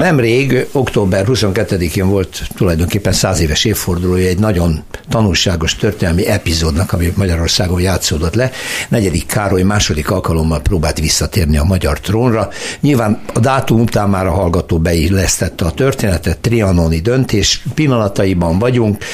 Nemrég, október 22-én volt tulajdonképpen száz éves évfordulója egy nagyon tanulságos történelmi epizódnak, ami Magyarországon játszódott le. Negyedik Károly második alkalommal próbált visszatérni a magyar trónra. Nyilván a dátum után már a hallgató beillesztette a történetet, trianoni döntés pillanataiban vagyunk,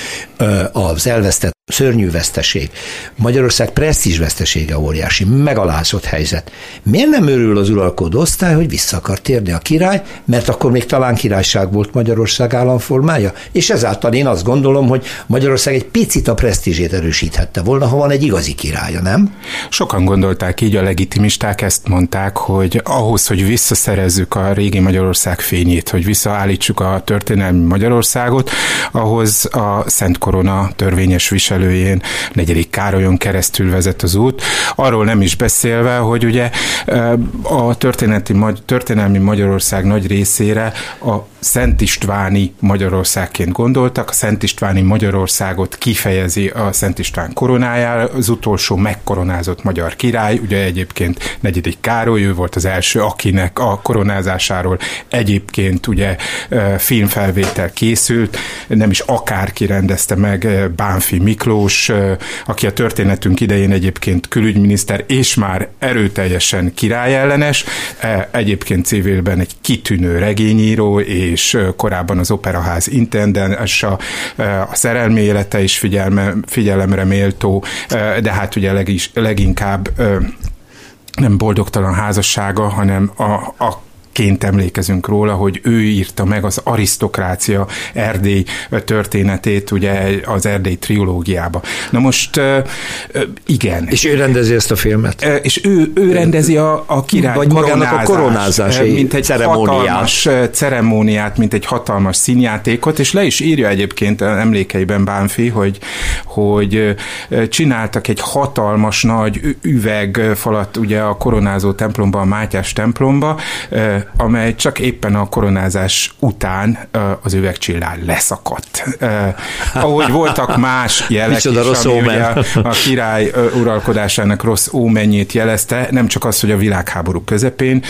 az elvesztett szörnyű veszteség. Magyarország presztízs vesztesége óriási, megalázott helyzet. Miért nem örül az uralkodó osztály, hogy vissza akar térni a király, mert akkor még talán királyság volt Magyarország államformája? És ezáltal én azt gondolom, hogy Magyarország egy picit a presztízsét erősíthette volna, ha van egy igazi királya, nem? Sokan gondolták így, a legitimisták ezt mondták, hogy ahhoz, hogy visszaszerezzük a régi Magyarország fényét, hogy visszaállítsuk a történelmi Magyarországot, ahhoz a Szent Korona törvényes viselőjén negyedik Károlyon keresztül vezet az út. Arról nem is beszélve, hogy ugye a történeti, történelmi Magyarország nagy részére a Szent Istváni Magyarországként gondoltak. A Szent Istváni Magyarországot kifejezi a Szent István koronájára, az utolsó megkoronázott magyar király, ugye egyébként negyedik Károly, ő volt az első, akinek a koronázásáról egyébként ugye filmfelvétel készült, nem is akárki rendezte meg, Bánfi Miklós, aki a történetünk idején egyébként külügyminiszter, és már erőteljesen királyellenes, egyébként civilben egy kitűnő regényíró, és korábban az Operaház intendensa, a szerelmi élete is figyelme, figyelemre méltó, de hát ugye legis, leginkább nem boldogtalan házassága, hanem a, a ként emlékezünk róla, hogy ő írta meg az arisztokrácia Erdély történetét, ugye az Erdély trilógiába. Na most igen. És ő rendezi ezt a filmet? És ő, ő rendezi a, a király Vagy magának a koronázás mint egy ceremóniát. hatalmas ceremóniát, mint egy hatalmas színjátékot, és le is írja egyébként emlékeiben Bánfi, hogy, hogy csináltak egy hatalmas nagy üvegfalat ugye a koronázó templomba, a Mátyás templomba, amely csak éppen a koronázás után az üvegcsillár leszakadt. Ahogy voltak más jelek is, rossz ami ugye a, király uralkodásának rossz ómennyét jelezte, nem csak az, hogy a világháború közepén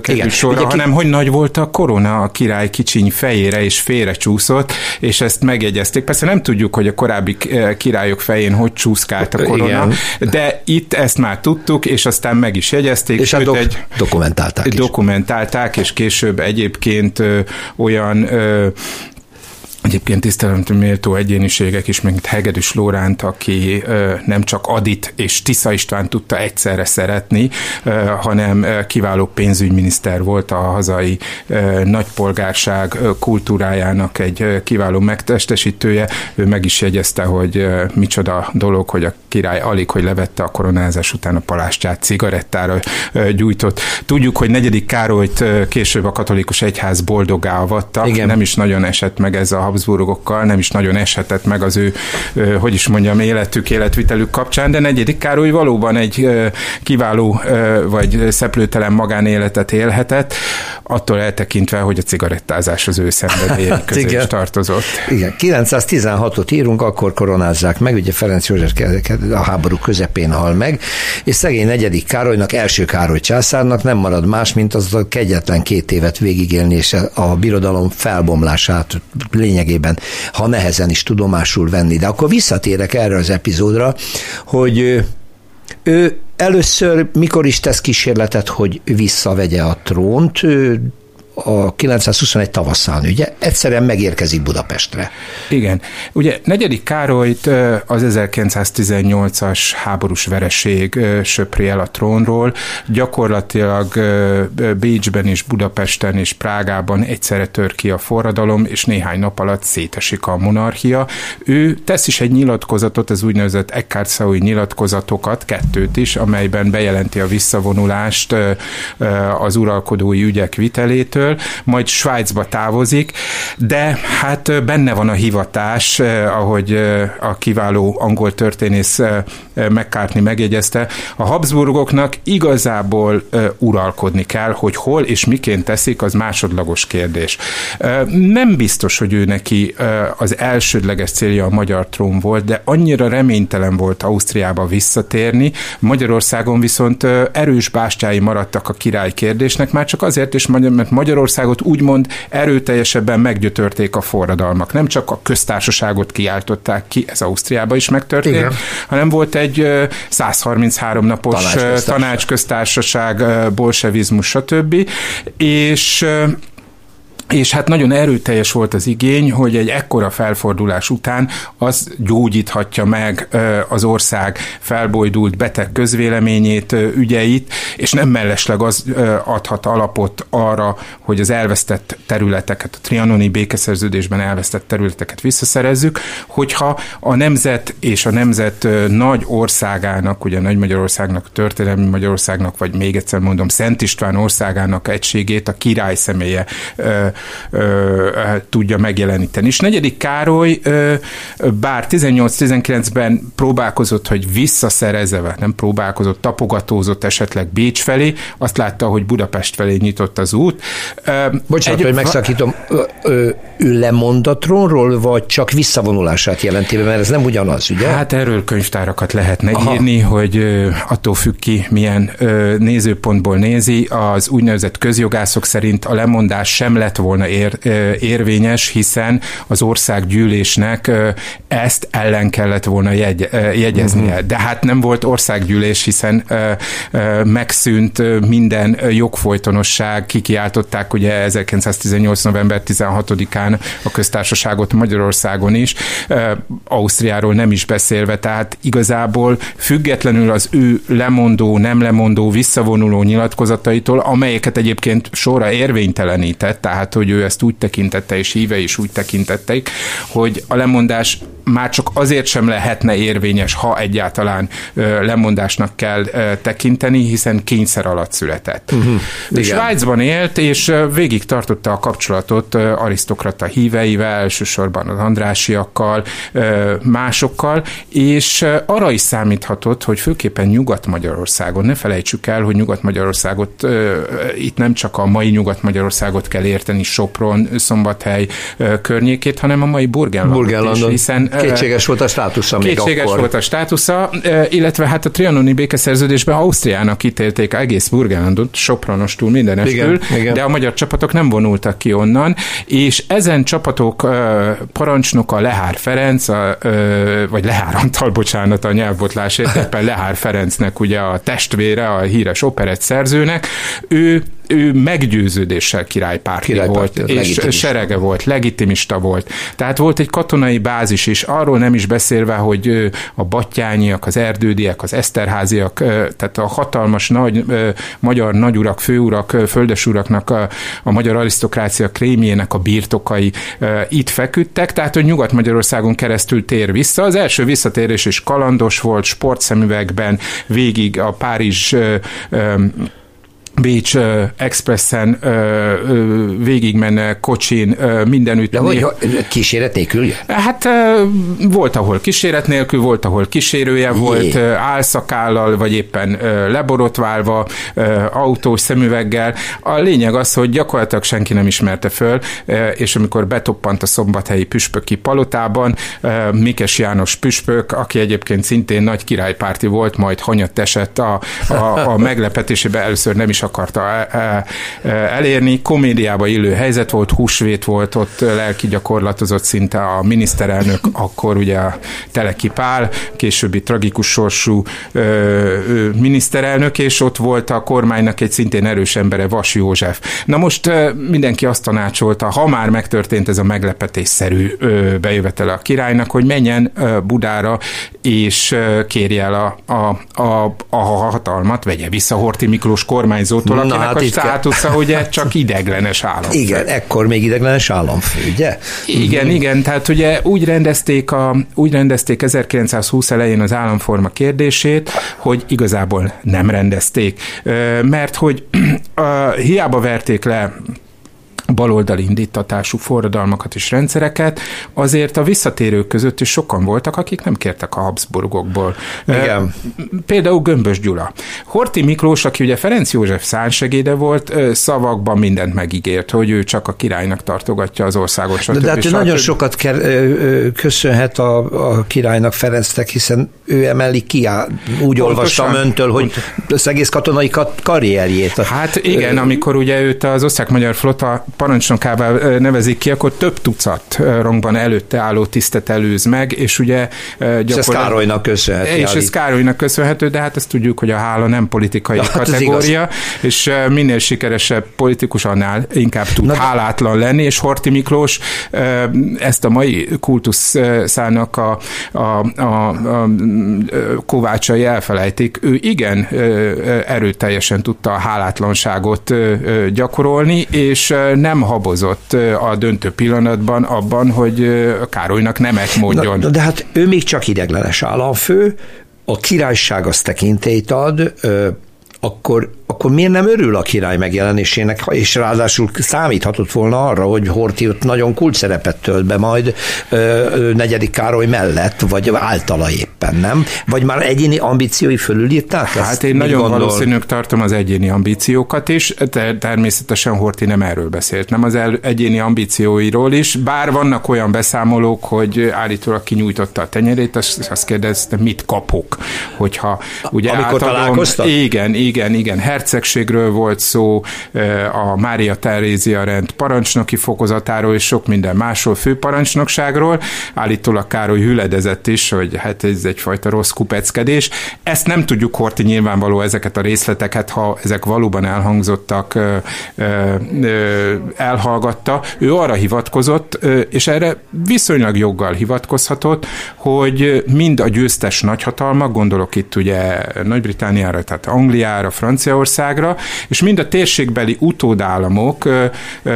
került sorra, hanem hogy nagy volt a korona a király kicsiny fejére, és félre csúszott, és ezt megjegyezték. Persze nem tudjuk, hogy a korábbi királyok fején hogy csúszkált a korona, Igen. de itt ezt már tudtuk, és aztán meg is jegyezték. És a dok- egy dokumentálták is. Dokument kommentálták, és később egyébként olyan Egyébként tiszteletemre méltó egyéniségek is, mint Hegedűs Lóránt, aki nem csak Adit és Tisza István tudta egyszerre szeretni, hanem kiváló pénzügyminiszter volt a hazai nagypolgárság kultúrájának egy kiváló megtestesítője. Ő meg is jegyezte, hogy micsoda dolog, hogy a király alig, hogy levette a koronázás után a palástját cigarettára gyújtott. Tudjuk, hogy negyedik Károlyt később a katolikus egyház boldogá avatta, Igen. nem is nagyon esett meg ez a Habsburgokkal nem is nagyon eshetett meg az ő, hogy is mondjam, életük, életvitelük kapcsán, de negyedik Károly valóban egy kiváló vagy szeplőtelen magánéletet élhetett, attól eltekintve, hogy a cigarettázás az ő szenvedélyei közé is tartozott. Igen, 916-ot írunk, akkor koronázzák meg, ugye Ferenc József a háború közepén hal meg, és szegény negyedik Károlynak, első Károly császárnak nem marad más, mint az a kegyetlen két évet végigélni, és a birodalom felbomlását lényeg lényegében, ha nehezen is tudomásul venni. De akkor visszatérek erre az epizódra, hogy ő először mikor is tesz kísérletet, hogy visszavegye a trónt, a 921 tavaszán, ugye? Egyszerűen megérkezik Budapestre. Igen. Ugye negyedik Károlyt az 1918-as háborús vereség söpri el a trónról. Gyakorlatilag Bécsben és Budapesten és Prágában egyszerre tör ki a forradalom, és néhány nap alatt szétesik a monarchia. Ő tesz is egy nyilatkozatot, az úgynevezett Eckhart nyilatkozatokat, kettőt is, amelyben bejelenti a visszavonulást az uralkodói ügyek vitelétől, föl, majd Svájcba távozik, de hát benne van a hivatás, ahogy a kiváló angol történész McCartney megjegyezte, a Habsburgoknak igazából uralkodni kell, hogy hol és miként teszik, az másodlagos kérdés. Nem biztos, hogy ő neki az elsődleges célja a magyar trón volt, de annyira reménytelen volt Ausztriába visszatérni, Magyarországon viszont erős bástyái maradtak a király kérdésnek, már csak azért is, mert Magyarországot úgymond erőteljesebben meggyötörték a forradalmak. Nem csak a köztársaságot kiáltották ki, ez Ausztriába is megtörtént, Igen. hanem volt egy 133 napos tanácsköztársaság, tanácsköztársaság bolsevizmus, stb. És és hát nagyon erőteljes volt az igény, hogy egy ekkora felfordulás után az gyógyíthatja meg az ország felbojdult beteg közvéleményét, ügyeit, és nem mellesleg az adhat alapot arra, hogy az elvesztett területeket, a trianoni békeszerződésben elvesztett területeket visszaszerezzük, hogyha a nemzet és a nemzet nagy országának, ugye Nagy Magyarországnak, történelmi Magyarországnak, vagy még egyszer mondom, Szent István országának egységét a király személye tudja megjeleníteni. És negyedik Károly, bár 18-19-ben próbálkozott, hogy visszaszerezve, nem próbálkozott, tapogatózott esetleg Bécs felé, azt látta, hogy Budapest felé nyitott az út. Bocsánat, Egy, hogy megszakítom, ő, ő lemond a trónról, vagy csak visszavonulását jelenti, mert ez nem ugyanaz, ugye? Hát erről könyvtárakat lehetne Aha. írni, hogy attól függ ki, milyen nézőpontból nézi. Az úgynevezett közjogászok szerint a lemondás sem lett volna volna ér, érvényes, hiszen az országgyűlésnek ezt ellen kellett volna jegy, jegyeznie. Uh-huh. De hát nem volt országgyűlés, hiszen megszűnt minden jogfolytonosság, kikiáltották ugye 1918. november 16-án a köztársaságot Magyarországon is, Ausztriáról nem is beszélve, tehát igazából függetlenül az ő lemondó, nem lemondó, visszavonuló nyilatkozataitól, amelyeket egyébként sorra érvénytelenített, tehát hogy ő ezt úgy tekintette, és híve is úgy tekintették, hogy a lemondás már csak azért sem lehetne érvényes, ha egyáltalán ö, lemondásnak kell ö, tekinteni, hiszen kényszer alatt született. Uh-huh. Svájcban élt, és végig tartotta a kapcsolatot ö, arisztokrata híveivel, elsősorban az Andrásiakkal, ö, másokkal, és arra is számíthatott, hogy főképpen Nyugat-Magyarországon, ne felejtsük el, hogy Nyugat-Magyarországot, ö, itt nem csak a mai Nyugat-Magyarországot kell érteni, Sopron, Szombathely környékét, hanem a mai Burgenlandot is, hiszen Kétséges volt a státusza még Kétséges akkor. volt a státusza, illetve hát a trianoni békeszerződésben Ausztriának ítélték egész Burgenlandot, Sopronostól mindenestől, igen, igen. de a magyar csapatok nem vonultak ki onnan, és ezen csapatok parancsnoka Lehár Ferenc, a, vagy Lehár Antal, bocsánat, a nyelvbotlás éppen Lehár Ferencnek ugye a testvére, a híres operett szerzőnek, ő ő meggyőződéssel királypárti királypárti volt, és serege volt, legitimista volt. Tehát volt egy katonai bázis is, arról nem is beszélve, hogy a battyányiak, az erdődiek, az eszterháziak, tehát a hatalmas nagy magyar nagyurak, főurak, földesuraknak a, a magyar arisztokrácia krémjének a birtokai itt feküdtek, tehát hogy Nyugat-Magyarországon keresztül tér vissza. Az első visszatérés is kalandos volt, sportszemüvegben, végig a Párizs Bécs uh, Expressen uh, uh, végigmenne kocsin uh, mindenütt. De hogy kíséret nélkül? Hát uh, volt, ahol kíséret nélkül, volt, ahol kísérője Jé. volt, uh, álszakállal, vagy éppen uh, leborotválva, uh, autós szemüveggel. A lényeg az, hogy gyakorlatilag senki nem ismerte föl, uh, és amikor betoppant a szombathelyi püspöki palotában, uh, Mikes János püspök, aki egyébként szintén nagy királypárti volt, majd hanyat esett a, a, a meglepetésébe, először nem is akarta e, e, e, elérni. Komédiába illő helyzet volt, húsvét volt, ott lelki gyakorlatozott szinte a miniszterelnök, akkor ugye a Teleki Pál, későbbi tragikus sorsú miniszterelnök, és ott volt a kormánynak egy szintén erős embere, Vas József. Na most mindenki azt tanácsolta, ha már megtörtént ez a meglepetésszerű bejövetele a királynak, hogy menjen Budára, és kérje el a, a, a, a hatalmat, vegye vissza Horti Miklós kormányzó Akinek Na, hát a státusza kell. ugye csak ideglenes államfő. Igen, ekkor még ideglenes államfő, ugye? Igen, mm. igen, tehát ugye úgy rendezték, a, úgy rendezték 1920 elején az államforma kérdését, hogy igazából nem rendezték, mert hogy hiába verték le baloldali indítatású forradalmakat és rendszereket, azért a visszatérők között is sokan voltak, akik nem kértek a Habsburgokból. Igen. Például Gömbös Gyula. Horti Miklós, aki ugye Ferenc József szánsegéde volt, szavakban mindent megígért, hogy ő csak a királynak tartogatja az országot. Stb. De hát ő nagyon sokat köszönhet a, a királynak Ferencnek, hiszen ő emeli ki, úgy Pontosan. olvastam öntől, hogy az egész katonai karrierjét. Hát igen, amikor ugye őt az osztrák-magyar flotta parancsnokává nevezik ki, akkor több tucat rongban előtte álló tisztet előz meg, és ugye gyakorlatilag... És ez Károlynak köszönhető. És ez Károlynak köszönhető, de hát ezt tudjuk, hogy a hála nem politikai ja, hát kategória, és minél sikeresebb politikus, annál inkább tud Na, hálátlan lenni, és Horti Miklós ezt a mai kultuszának a, a, a, a kovácsai elfelejtik. Ő igen erőteljesen tudta a hálátlanságot gyakorolni, és nem habozott a döntő pillanatban abban, hogy Károlynak nemet mondjon. Na, de hát ő még csak ideglenes államfő, a királyság az tekintélyt ad, akkor akkor miért nem örül a király megjelenésének, és ráadásul számíthatott volna arra, hogy Horti ott nagyon kult szerepet tölt be majd ö, negyedik Károly mellett, vagy általa éppen, nem? Vagy már egyéni ambíciói fölülírták Hát én nagyon gondol? valószínűleg tartom az egyéni ambíciókat is, de természetesen Horti nem erről beszélt, nem az el, egyéni ambícióiról is, bár vannak olyan beszámolók, hogy állítólag kinyújtotta a tenyerét, azt, azt kérdezte, mit kapok, hogyha ugye Amikor átadom, találkoztak? Igen, igen, igen, hercegségről volt szó, a Mária Terézia rend parancsnoki fokozatáról és sok minden másról, főparancsnokságról. Állítólag Károly hüledezett is, hogy hát ez egyfajta rossz kupeckedés. Ezt nem tudjuk Horti nyilvánvaló ezeket a részleteket, ha ezek valóban elhangzottak, elhallgatta. Ő arra hivatkozott, és erre viszonylag joggal hivatkozhatott, hogy mind a győztes nagyhatalmak, gondolok itt ugye Nagy-Britániára, tehát Angliára, Franciaország, Magyarországra, és mind a térségbeli utódállamok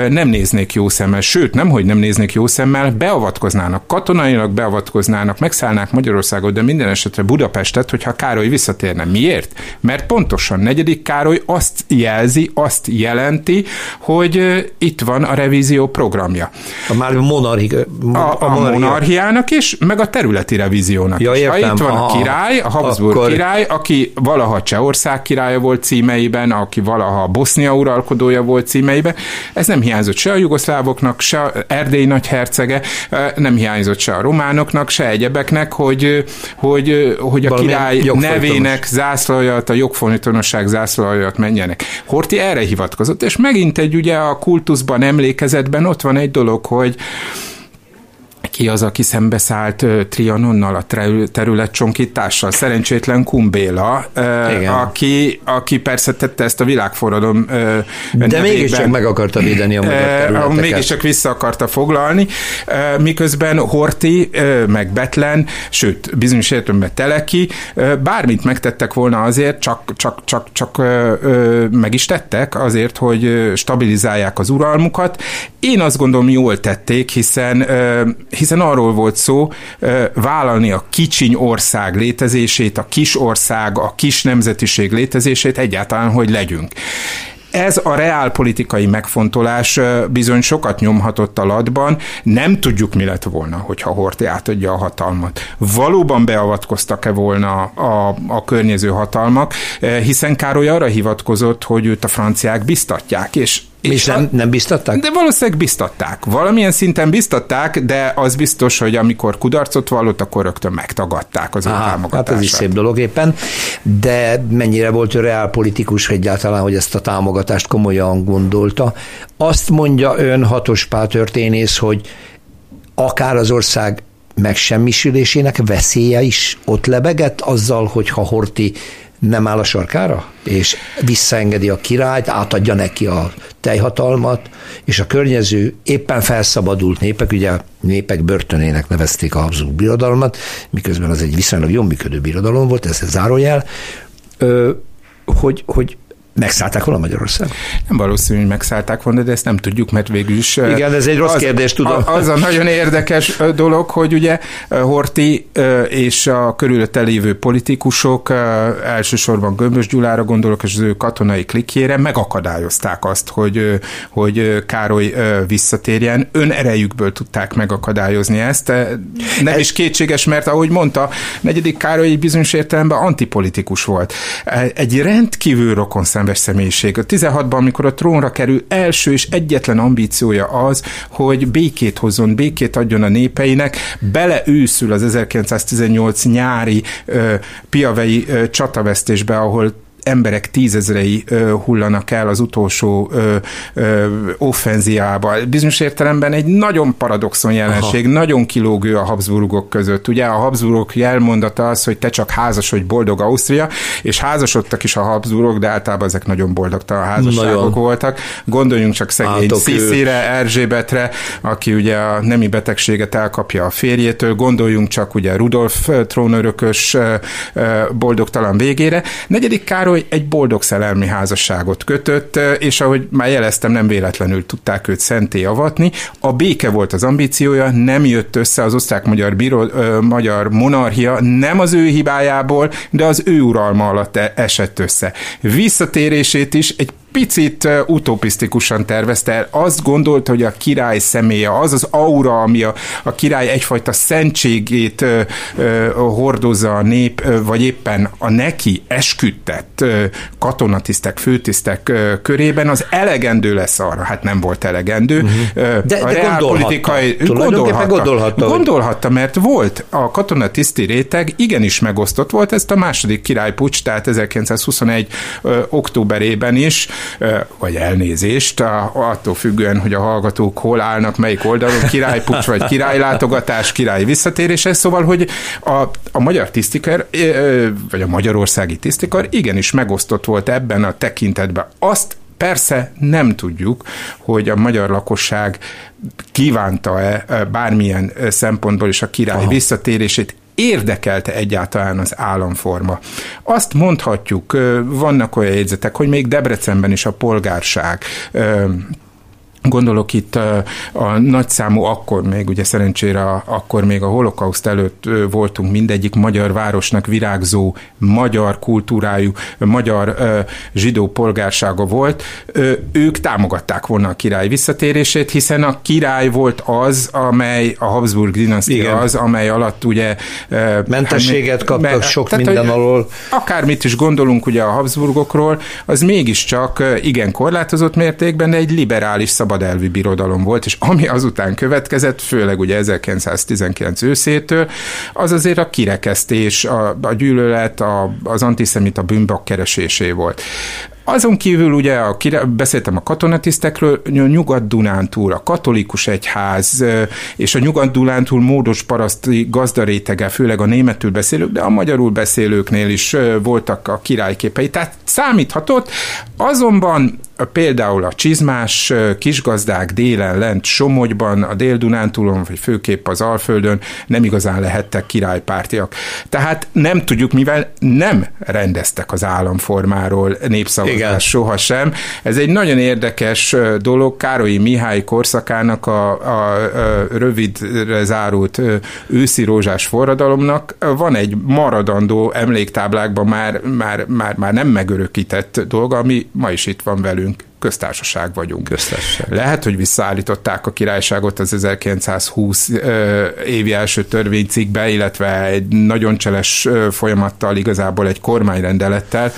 nem néznék jó szemmel, sőt, nem, hogy nem néznék jó szemmel, beavatkoznának, katonailag beavatkoznának, megszállnák Magyarországot, de minden esetre Budapestet, hogyha Károly visszatérne. Miért? Mert pontosan negyedik Károly azt jelzi, azt jelenti, hogy itt van a revízió programja. A már monarchi, a, a, a monarchiának is, meg a területi revíziónak ja, is. Értem. Ha itt van Aha. a király, a Habsburg Akkor... király, aki valaha Csehország királya volt címei, címeiben, aki valaha Bosznia uralkodója volt címeiben. Ez nem hiányzott se a jugoszlávoknak, se Erdély nagyhercege, nem hiányzott se a románoknak, se egyebeknek, hogy, hogy, hogy a Valamilyen király nevének zászlajat, a jogfolytonosság zászlajat menjenek. Horti erre hivatkozott, és megint egy ugye a kultuszban, emlékezetben ott van egy dolog, hogy ki az, aki szembeszállt Trianonnal, a területcsonkítással? Szerencsétlen Kumbéla, Igen. aki, aki persze tette ezt a világforradalom De mégiscsak meg akarta védeni a magyar területeket. Mégiscsak vissza akarta foglalni, miközben Horti, meg Betlen, sőt, bizonyos értelemben Teleki, bármit megtettek volna azért, csak, csak, csak, csak meg is tettek azért, hogy stabilizálják az uralmukat. Én azt gondolom, jól tették, hiszen hiszen arról volt szó vállalni a kicsiny ország létezését, a kis ország, a kis nemzetiség létezését egyáltalán, hogy legyünk. Ez a reálpolitikai megfontolás bizony sokat nyomhatott a latban. Nem tudjuk, mi lett volna, hogyha Horthy átadja a hatalmat. Valóban beavatkoztak-e volna a, a környező hatalmak, hiszen Károly arra hivatkozott, hogy őt a franciák biztatják, és és nem, nem biztatták? De valószínűleg biztatták. Valamilyen szinten biztatták, de az biztos, hogy amikor kudarcot vallott, akkor rögtön megtagadták az ő támogatását. Hát ez is szép dolog éppen, de mennyire volt ő reálpolitikus egyáltalán, hogy ezt a támogatást komolyan gondolta. Azt mondja ön hatos történész, hogy akár az ország megsemmisülésének veszélye is ott lebegett azzal, hogyha Horti nem áll a sarkára, és visszaengedi a királyt, átadja neki a teljhatalmat, és a környező éppen felszabadult népek, ugye népek börtönének nevezték a Habsburg birodalmat, miközben az egy viszonylag jól működő birodalom volt, ez a zárójel, hogy, hogy Megszállták volna Magyarország? Nem valószínű, hogy megszállták volna, de ezt nem tudjuk, mert végül is... Igen, ez egy rossz az, kérdés, tudom. Az a nagyon érdekes dolog, hogy ugye Horti és a körülötte lévő politikusok, elsősorban Gömbös Gyulára gondolok, és az ő katonai klikjére megakadályozták azt, hogy, hogy Károly visszatérjen. Ön erejükből tudták megakadályozni ezt. Nem is kétséges, mert ahogy mondta, negyedik Károly egy bizonyos értelemben antipolitikus volt. Egy rendkívül rokon szenves személyiség. A 16-ban, amikor a trónra kerül, első és egyetlen ambíciója az, hogy békét hozzon, békét adjon a népeinek, beleőszül az 1918 nyári ö, piavei ö, csatavesztésbe, ahol emberek tízezrei hullanak el az utolsó offenziába. Bizonyos értelemben egy nagyon paradoxon jelenség, Aha. nagyon kilógő a Habsburgok között. Ugye a Habsburgok jelmondata az, hogy te csak házasodj boldog Ausztria, és házasodtak is a Habsburgok, de általában ezek nagyon boldogtalan házasságok nagyon. voltak. Gondoljunk csak szegény Sziszire, Erzsébetre, aki ugye a nemi betegséget elkapja a férjétől, gondoljunk csak ugye Rudolf trónörökös boldogtalan végére. Negyedik Károly Károly egy boldog szerelmi házasságot kötött, és ahogy már jeleztem, nem véletlenül tudták őt szenté avatni. A béke volt az ambíciója, nem jött össze az osztrák-magyar bíró, magyar monarchia, nem az ő hibájából, de az ő uralma alatt e-, esett össze. Visszatérését is egy picit utopisztikusan tervezte el. Azt gondolta, hogy a király személye, az az aura, ami a, a király egyfajta szentségét ö, ö, hordozza a nép, ö, vagy éppen a neki esküdtett ö, katonatisztek, főtisztek ö, körében, az elegendő lesz arra. Hát nem volt elegendő. Uh-huh. De, a de gondolhatta. Gondolhatta, gondolhatta, gondolhatta, mert volt a katonatiszti réteg, igenis megosztott volt, ezt a második királypucs, tehát 1921 ö, októberében is, vagy elnézést, attól függően, hogy a hallgatók hol állnak, melyik oldalon, királypucs vagy királylátogatás, király visszatérése, szóval, hogy a, a magyar tisztikar, vagy a magyarországi tisztikar igenis megosztott volt ebben a tekintetben. Azt Persze nem tudjuk, hogy a magyar lakosság kívánta-e bármilyen szempontból is a király Aha. visszatérését érdekelte egyáltalán az államforma. Azt mondhatjuk, vannak olyan jegyzetek, hogy még Debrecenben is a polgárság Gondolok itt a, nagyszámú, akkor még, ugye szerencsére a, akkor még a holokauszt előtt voltunk mindegyik magyar városnak virágzó magyar kultúrájú, magyar zsidó polgársága volt. Ők támogatták volna a király visszatérését, hiszen a király volt az, amely a Habsburg dinasztia az, amely alatt ugye... Mentességet hát, kaptak me, sok tehát, minden alól. Akármit is gondolunk ugye a Habsburgokról, az mégiscsak igen korlátozott mértékben, de egy liberális szabad szabadelvű birodalom volt, és ami azután következett, főleg ugye 1919 őszétől, az azért a kirekesztés, a, a gyűlölet, a, az antiszemita bűnbak keresésé volt. Azon kívül ugye a, beszéltem a katonatisztekről, Nyugat-Dunántúl, a katolikus egyház és a Nyugat-Dunántúl módos paraszti gazdarétege, főleg a németül beszélők, de a magyarul beszélőknél is voltak a királyképei. Tehát számíthatott, azonban például a csizmás kisgazdák délen lent Somogyban, a Dél-Dunántúlon, vagy főképp az Alföldön nem igazán lehettek királypártiak. Tehát nem tudjuk, mivel nem rendeztek az államformáról népszavazást sohasem. Ez egy nagyon érdekes dolog. Károlyi Mihály korszakának a, a, a rövidre zárult őszi rózsás forradalomnak van egy maradandó emléktáblákban már, már, már, már nem megörökített dolga, ami ma is itt van velünk, köztársaság vagyunk. Köztársaság. Lehet, hogy visszaállították a királyságot az 1920 évi első törvénycikkbe, illetve egy nagyon cseles folyamattal, igazából egy kormányrendelettel,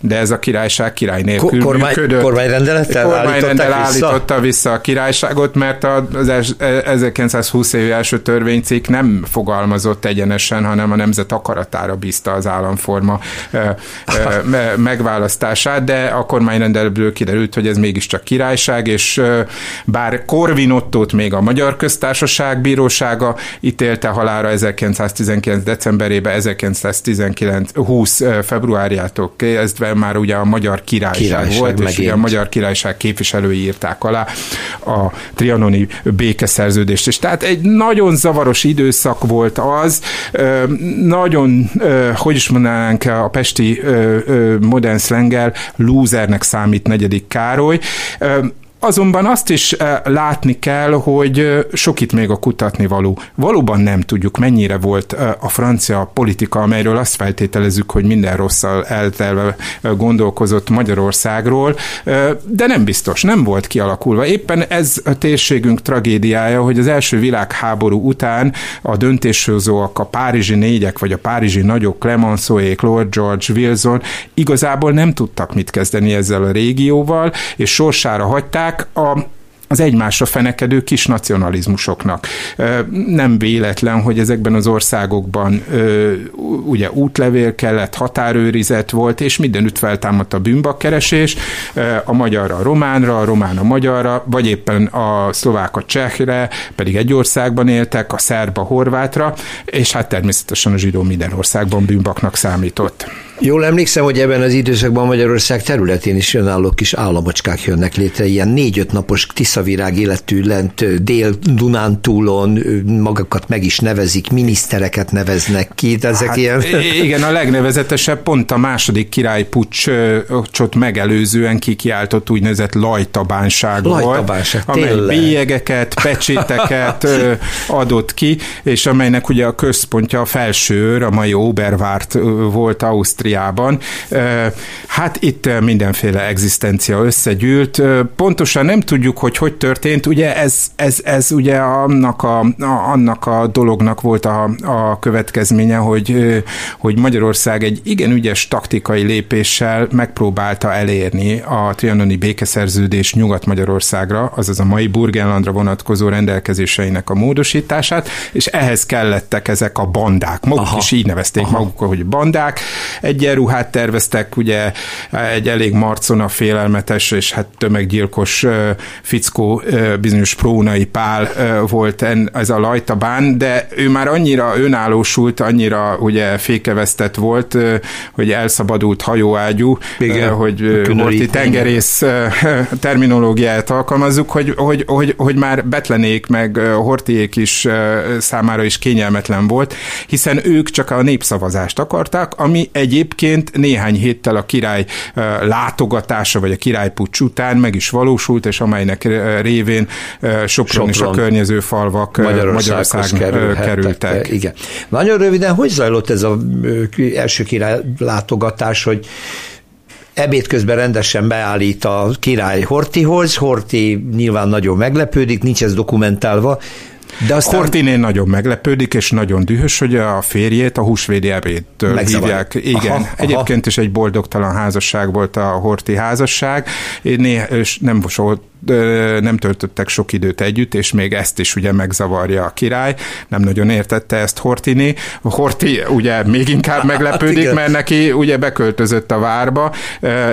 de ez a királyság király nélkül kormány, működött. Kormányrendelettel kormányrendel állította vissza a királyságot, mert az 1920 évi első törvénycikk nem fogalmazott egyenesen, hanem a nemzet akaratára bízta az államforma megválasztását, de a kormányrendelből kiderült, hogy ez mégiscsak királyság, és bár Korvin Ottót még a Magyar Köztársaság bírósága ítélte halára 1919. decemberében, 1919 20 februárjától kezdve már ugye a Magyar Királyság, királyság volt, megint. és ugye a Magyar Királyság képviselői írták alá a trianoni békeszerződést. És tehát egy nagyon zavaros időszak volt az, nagyon, hogy is mondanánk a pesti modern szlengel, lúzernek számít negyedik Károly. Azonban azt is eh, látni kell, hogy eh, sok itt még a kutatni való. Valóban nem tudjuk, mennyire volt eh, a francia politika, amelyről azt feltételezzük, hogy minden rosszal eltelve gondolkozott Magyarországról, de nem biztos, nem volt kialakulva. Éppen ez a térségünk tragédiája, hogy az első világháború után a döntéshozóak, a párizsi négyek, vagy a párizsi nagyok, Clemenceauék, Lord George, Wilson igazából nem tudtak mit kezdeni ezzel a régióval, és sorsára hagyták, a az egymásra fenekedő kis nacionalizmusoknak. Nem véletlen, hogy ezekben az országokban ugye útlevél kellett, határőrizet volt, és mindenütt feltámadt a bűnbakkeresés, a magyarra a románra, a román a magyarra, vagy éppen a szlovák a csehre, pedig egy országban éltek, a szerb a horvátra, és hát természetesen a zsidó minden országban bűnbaknak számított. Jól emlékszem, hogy ebben az időszakban Magyarország területén is önálló kis államocskák jönnek létre, ilyen négy-öt napos tiszavirág életű lent Dél-Dunántúlon magakat meg is nevezik, minisztereket neveznek ki, de ezek hát, ilyen... Igen, a legnevezetesebb pont a második királypucsot megelőzően kikiáltott úgynevezett lajtabánság, lajtabánság volt, amely bélyegeket, pecséteket adott ki, és amelynek ugye a központja a felső a mai Obervárt volt Ausztria Ausztriában. Hát itt mindenféle egzisztencia összegyűlt. Pontosan nem tudjuk, hogy hogy történt. Ugye ez, ez, ez ugye annak a, annak a dolognak volt a, a következménye, hogy, hogy Magyarország egy igen ügyes taktikai lépéssel megpróbálta elérni a trianoni békeszerződés Nyugat-Magyarországra, azaz a mai Burgenlandra vonatkozó rendelkezéseinek a módosítását, és ehhez kellettek ezek a bandák. Maguk Aha. is így nevezték Aha. maguk, hogy bandák. Egy egyenruhát terveztek, ugye egy elég marcona félelmetes és hát tömeggyilkos fickó bizonyos prónai pál volt ez a lajtabán, de ő már annyira önállósult, annyira ugye fékevesztett volt, hogy elszabadult hajóágyú, Igen, hogy Horti tengerész terminológiát alkalmazzuk, hogy, hogy, hogy, hogy már Betlenék meg Hortiék is számára is kényelmetlen volt, hiszen ők csak a népszavazást akarták, ami egyéb egyébként néhány héttel a király látogatása, vagy a királypucs után meg is valósult, és amelynek révén Sopron, Sopron és a környező falvak Magyarország kerültek. Igen. Nagyon röviden, hogy zajlott ez az első király látogatás, hogy ebéd közben rendesen beállít a király Hortihoz, Horti nyilván nagyon meglepődik, nincs ez dokumentálva, de aztán... Hortinén nagyon meglepődik, és nagyon dühös, hogy a férjét a húsvédi ebédtől hívják. Igen, aha, egyébként aha. is egy boldogtalan házasság volt a Horti házasság, néha, és nem volt nem töltöttek sok időt együtt, és még ezt is ugye megzavarja a király. Nem nagyon értette ezt Hortini. Horti ugye még inkább hát meglepődik, hát mert neki ugye beköltözött a várba,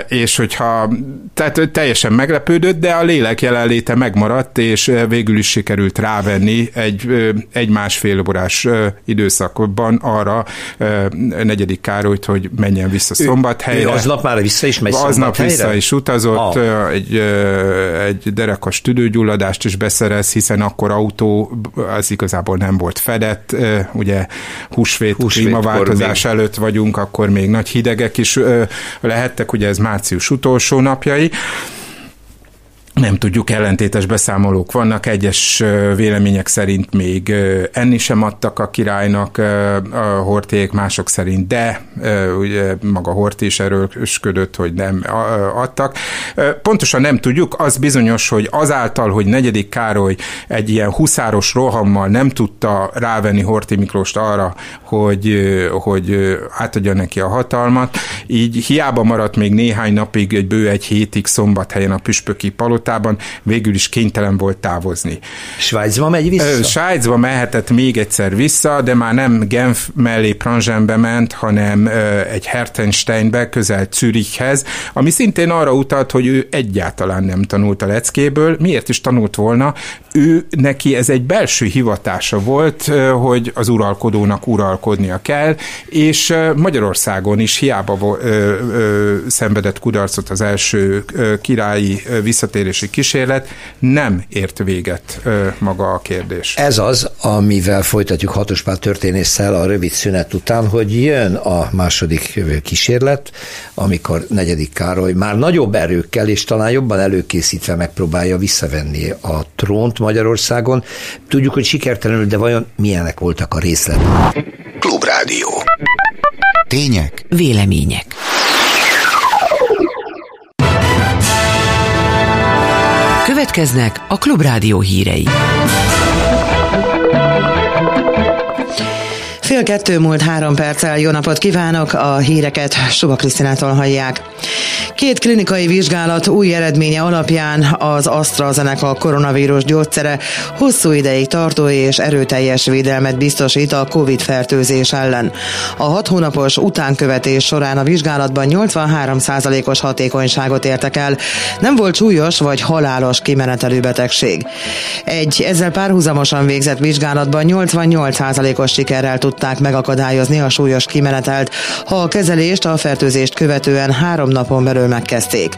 és hogyha, tehát teljesen meglepődött, de a lélek jelenléte megmaradt, és végül is sikerült rávenni egy, egy másfél órás időszakban arra negyedik Károlyt, hogy menjen vissza Szombathelyre. Ő aznap már vissza is megy Aznap vissza is utazott, ah. egy, egy egy derekas tüdőgyulladást is beszerez, hiszen akkor autó az igazából nem volt fedett, ugye húsvét, húsvét klímaváltozás előtt vagyunk, akkor még nagy hidegek is lehettek, ugye ez március utolsó napjai, nem tudjuk, ellentétes beszámolók vannak, egyes vélemények szerint még enni sem adtak a királynak a horték, mások szerint de, ugye maga Hort is erősködött, hogy nem adtak. Pontosan nem tudjuk, az bizonyos, hogy azáltal, hogy negyedik Károly egy ilyen huszáros rohammal nem tudta rávenni Horti Miklóst arra, hogy, hogy átadja neki a hatalmat, így hiába maradt még néhány napig, egy bő egy hétig szombathelyen a püspöki palot palotában, végül is kénytelen volt távozni. Svájcba megy vissza? Svájcba mehetett még egyszer vissza, de már nem Genf mellé Pranzsenbe ment, hanem egy Hertensteinbe, közel Zürichhez, ami szintén arra utalt, hogy ő egyáltalán nem tanult a leckéből. Miért is tanult volna? Ő neki ez egy belső hivatása volt, hogy az uralkodónak uralkodnia kell, és Magyarországon is hiába szenvedett kudarcot az első királyi visszatérés feltöltési kísérlet, nem ért véget maga a kérdés. Ez az, amivel folytatjuk Hatospál történésszel a rövid szünet után, hogy jön a második kísérlet, amikor negyedik Károly már nagyobb erőkkel és talán jobban előkészítve megpróbálja visszavenni a trónt Magyarországon. Tudjuk, hogy sikertelenül, de vajon milyenek voltak a részletek? Klubrádió. Tények. Vélemények. Következnek a Klubrádió hírei. Fél kettő múlt három perccel jó napot kívánok, a híreket Suba Krisztinától hallják. Két klinikai vizsgálat új eredménye alapján az AstraZeneca koronavírus gyógyszere hosszú ideig tartó és erőteljes védelmet biztosít a COVID-fertőzés ellen. A hat hónapos utánkövetés során a vizsgálatban 83%-os hatékonyságot értek el. Nem volt súlyos vagy halálos kimenetelő betegség. Egy ezzel párhuzamosan végzett vizsgálatban 88%-os sikerrel tudták megakadályozni a súlyos kimenetelt, ha a kezelést a fertőzést követően három napon belül megkezdték.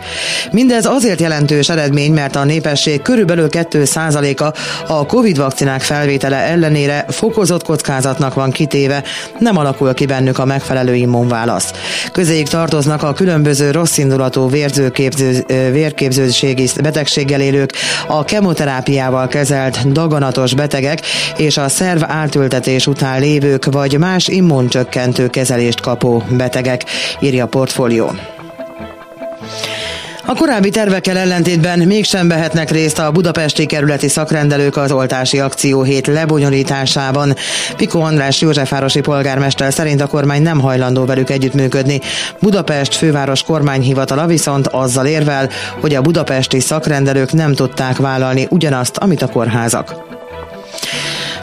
Mindez azért jelentős eredmény, mert a népesség körülbelül 2%-a a Covid vakcinák felvétele ellenére fokozott kockázatnak van kitéve, nem alakul ki bennük a megfelelő immunválasz. Közéig tartoznak a különböző rosszindulatú vérzőképző, vérképzőségi betegséggel élők, a kemoterápiával kezelt daganatos betegek és a szerv átültetés után lévők vagy más immuncsökkentő kezelést kapó betegek, írja a portfólió. A korábbi tervekkel ellentétben mégsem vehetnek részt a budapesti kerületi szakrendelők az oltási akció hét lebonyolításában. Piko András Józsefvárosi polgármester szerint a kormány nem hajlandó velük együttműködni. Budapest főváros kormányhivatala viszont azzal érvel, hogy a budapesti szakrendelők nem tudták vállalni ugyanazt, amit a kórházak.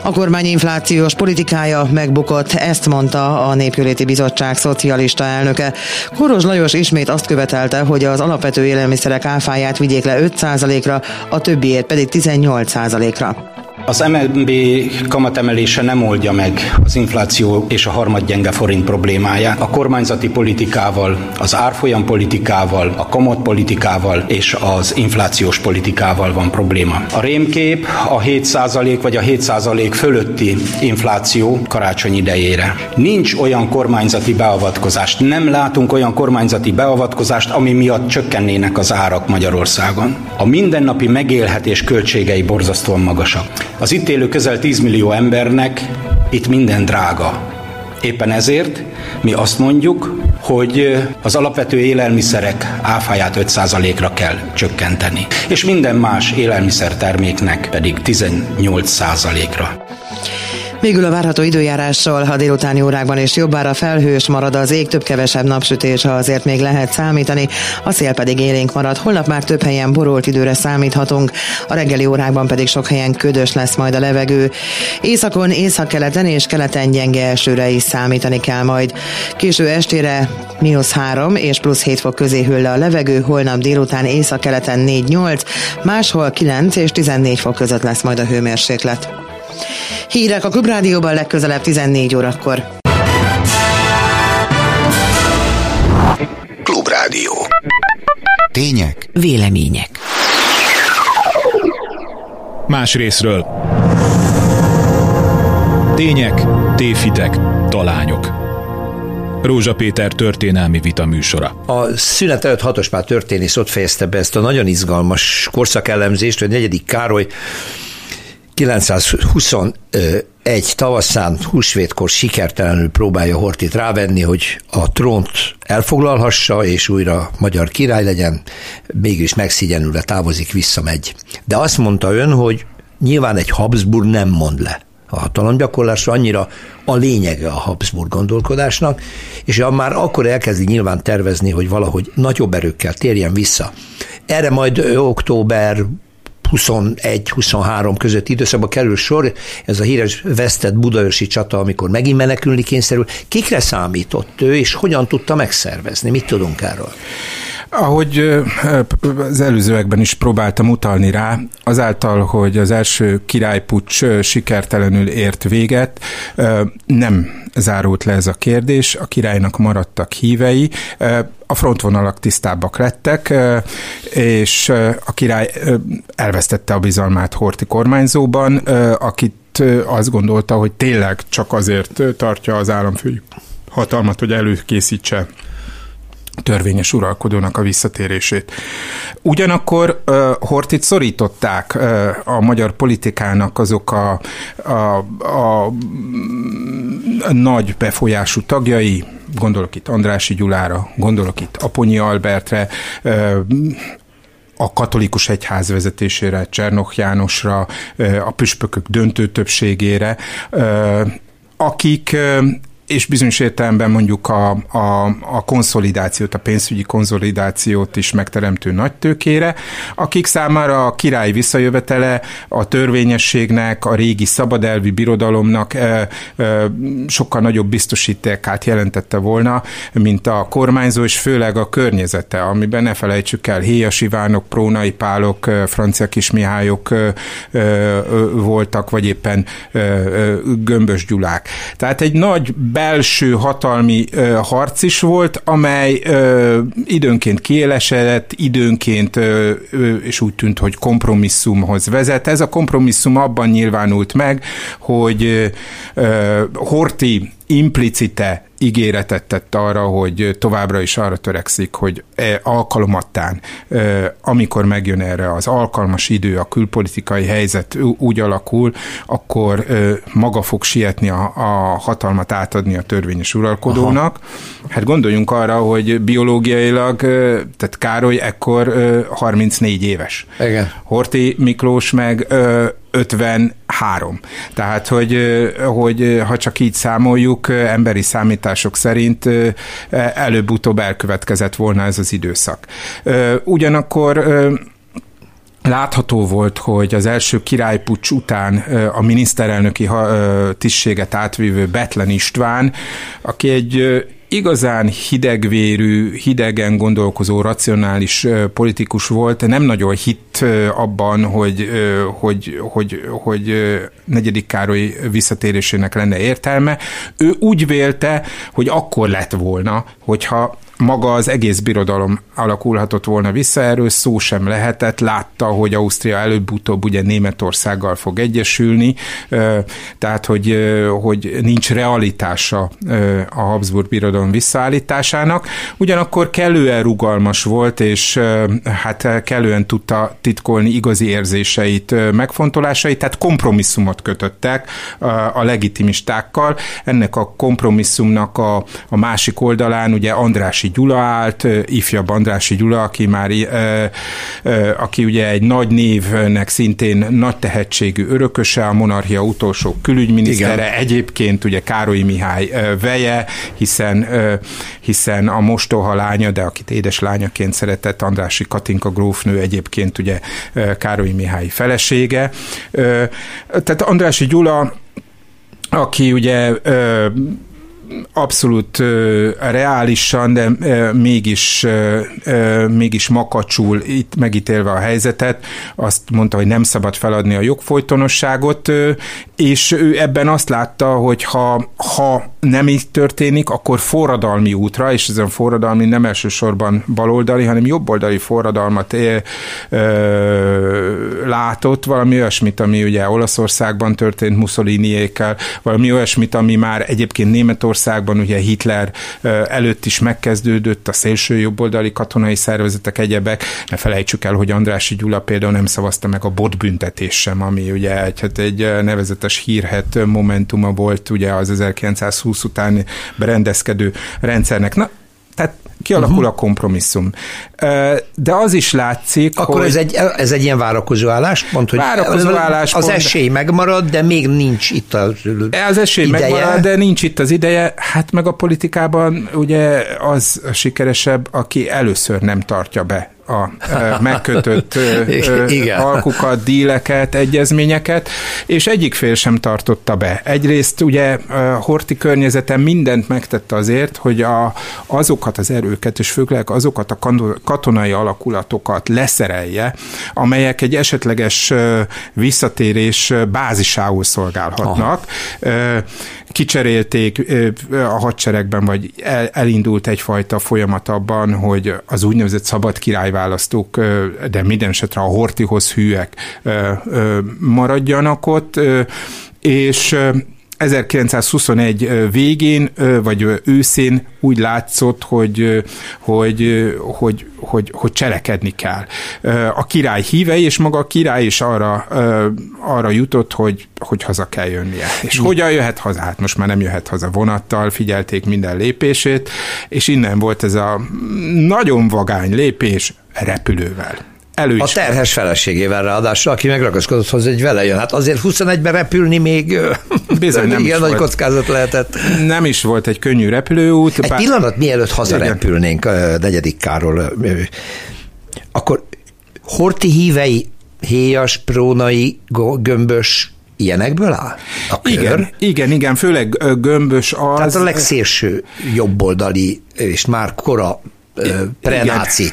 A kormány inflációs politikája megbukott, ezt mondta a Népjóléti Bizottság szocialista elnöke. Koros Lajos ismét azt követelte, hogy az alapvető élelmiszerek áfáját vigyék le 5%-ra, a többiért pedig 18%-ra. Az MNB kamatemelése nem oldja meg az infláció és a harmadgyenge forint problémáját. A kormányzati politikával, az árfolyam politikával, a kamat politikával és az inflációs politikával van probléma. A rémkép a 7% vagy a 7% fölötti infláció karácsony idejére. Nincs olyan kormányzati beavatkozást, nem látunk olyan kormányzati beavatkozást, ami miatt csökkennének az árak Magyarországon. A mindennapi megélhetés költségei borzasztóan magasak. Az itt élő közel 10 millió embernek itt minden drága. Éppen ezért mi azt mondjuk, hogy az alapvető élelmiszerek áfáját 5%-ra kell csökkenteni, és minden más élelmiszerterméknek pedig 18%-ra. Végül a várható időjárásról a délutáni órákban és jobbára felhős marad az ég, több-kevesebb napsütés, ha azért még lehet számítani, a szél pedig élénk marad. Holnap már több helyen borult időre számíthatunk, a reggeli órákban pedig sok helyen ködös lesz majd a levegő. Északon, északkeleten és keleten gyenge esőre is számítani kell majd. Késő estére mínusz 3 és plusz 7 fok közé hűl le a levegő, holnap délután északkeleten 4-8, máshol 9 és 14 fok között lesz majd a hőmérséklet. Hírek a Klubrádióban legközelebb 14 órakor. Klubrádió. Tények. Vélemények. Más részről. Tények, tévhitek, talányok. Rózsa Péter történelmi vita műsora. A szünet előtt Hatospár történész ott fejezte be ezt a nagyon izgalmas korszakellemzést, hogy negyedik Károly 921 tavaszán húsvétkor sikertelenül próbálja Hortit rávenni, hogy a trónt elfoglalhassa, és újra magyar király legyen, mégis megszigyenülve távozik, visszamegy. De azt mondta ön, hogy nyilván egy Habsburg nem mond le a hatalomgyakorlásra, annyira a lényege a Habsburg gondolkodásnak, és már akkor elkezdi nyilván tervezni, hogy valahogy nagyobb erőkkel térjen vissza. Erre majd október 21-23 közötti időszakban kerül sor, ez a híres vesztett budaörsi csata, amikor megint menekülni kényszerül. Kikre számított ő, és hogyan tudta megszervezni? Mit tudunk erről? Ahogy az előzőekben is próbáltam utalni rá, azáltal, hogy az első királypucs sikertelenül ért véget, nem zárult le ez a kérdés, a királynak maradtak hívei, a frontvonalak tisztábbak lettek, és a király elvesztette a bizalmát Horti kormányzóban, akit azt gondolta, hogy tényleg csak azért tartja az államfői hatalmat, hogy előkészítse törvényes uralkodónak a visszatérését. Ugyanakkor uh, Hortit szorították uh, a magyar politikának azok a, a, a, a nagy befolyású tagjai, gondolok itt Andrási Gyulára, gondolok itt Aponyi Albertre, uh, a katolikus egyház vezetésére, Csernoch Jánosra, a püspökök döntő többségére, akik és bizonyos értelemben mondjuk a, a, a konszolidációt, a pénzügyi konszolidációt is megteremtő nagytőkére, akik számára a király visszajövetele a törvényességnek, a régi szabadelvi birodalomnak e, e, sokkal nagyobb biztosítékát jelentette volna, mint a kormányzó, és főleg a környezete, amiben ne felejtsük el, Héjas Ivánok, Prónai Pálok, francia kismihályok e, e, voltak, vagy éppen e, e, Gömbös Gyulák. Tehát egy nagy belső hatalmi ö, harc is volt, amely ö, időnként kiélesedett, időnként, ö, ö, és úgy tűnt, hogy kompromisszumhoz vezet. Ez a kompromisszum abban nyilvánult meg, hogy ö, Horti implicite ígéretet tett arra, hogy továbbra is arra törekszik, hogy e alkalomattán, amikor megjön erre az alkalmas idő, a külpolitikai helyzet úgy alakul, akkor maga fog sietni a, a hatalmat átadni a törvényes uralkodónak. Aha. Hát gondoljunk arra, hogy biológiailag, tehát Károly ekkor 34 éves. Igen. Horti Miklós meg 53. Tehát, hogy, hogy ha csak így számoljuk, emberi számítások szerint előbb-utóbb elkövetkezett volna ez az időszak. Ugyanakkor Látható volt, hogy az első királypucs után a miniszterelnöki tisztséget átvívő Betlen István, aki egy igazán hidegvérű, hidegen gondolkozó, racionális politikus volt, nem nagyon hitt abban, hogy, hogy, hogy, hogy negyedik Károly visszatérésének lenne értelme. Ő úgy vélte, hogy akkor lett volna, hogyha maga az egész birodalom alakulhatott volna vissza, erről szó sem lehetett, látta, hogy Ausztria előbb-utóbb ugye Németországgal fog egyesülni, tehát hogy, hogy nincs realitása a Habsburg birodalom visszaállításának, ugyanakkor kellően rugalmas volt, és hát kellően tudta titkolni igazi érzéseit, megfontolásait, tehát kompromisszumot kötöttek a legitimistákkal. Ennek a kompromisszumnak a, a másik oldalán ugye Andrási Andrási Gyula állt, ifjabb Andrási Gyula, aki már, aki ugye egy nagy névnek szintén nagy tehetségű örököse, a monarchia utolsó külügyminisztere, Igen. egyébként ugye Károly Mihály veje, hiszen, hiszen a mostoha lánya, de akit édes lányaként szeretett, Andrási Katinka grófnő egyébként ugye Károly Mihály felesége. Tehát Andrási Gyula aki ugye abszolút uh, reálisan, de uh, mégis, uh, mégis makacsul itt megítélve a helyzetet, azt mondta, hogy nem szabad feladni a jogfolytonosságot, uh, és ő ebben azt látta, hogy ha, ha nem így történik, akkor forradalmi útra, és ez a forradalmi nem elsősorban baloldali, hanem jobboldali forradalmat é, ö, látott, valami olyasmit, ami ugye Olaszországban történt Mussoliniékkel, valami olyasmit, ami már egyébként Németországban ugye Hitler előtt is megkezdődött, a szélső jobboldali katonai szervezetek, egyebek. Ne felejtsük el, hogy Andrási Gyula például nem szavazta meg a botbüntetés sem, ami ugye egy, hát egy nevezetes hírhet momentuma volt ugye az 1920 20 után berendezkedő rendszernek. Na, tehát kialakul uh-huh. a kompromisszum. De az is látszik, Akkor hogy... ez egy, ez egy ilyen várakozó álláspont, hogy várakozó álláspont, az esély megmarad, de még nincs itt az Az esély ideje. megmarad, de nincs itt az ideje. Hát meg a politikában ugye az sikeresebb, aki először nem tartja be a megkötött Igen. alkukat, díleket, egyezményeket, és egyik fél sem tartotta be. Egyrészt ugye Horti környezeten mindent megtette azért, hogy a, azokat az erőket, és főleg azokat a katonai alakulatokat leszerelje, amelyek egy esetleges visszatérés bázisául szolgálhatnak. Aha kicserélték a hadseregben, vagy elindult egyfajta folyamat abban, hogy az úgynevezett szabad királyválasztók, de minden esetre a Hortihoz hűek maradjanak ott, és 1921 végén, vagy őszén úgy látszott, hogy, hogy, hogy, hogy, hogy cselekedni kell. A király hívei, és maga a király is arra, arra jutott, hogy, hogy haza kell jönnie. És hogyan jöhet haza? Hát most már nem jöhet haza vonattal, figyelték minden lépését, és innen volt ez a nagyon vagány lépés repülővel elő A terhes feleségével ráadásul, aki megragaszkodott hozzá, hogy vele jön. Hát azért 21-ben repülni még Bizony, nem igen nagy volt. kockázat lehetett. Nem is volt egy könnyű repülőút. Egy bár... pillanat, mielőtt hazarepülnénk a negyedik Káról, akkor Horti hívei, héjas, prónai, gömbös, ilyenekből áll? A kör? Igen, igen, igen, főleg gömbös az. Tehát a legszélső jobboldali, és már kora prenáci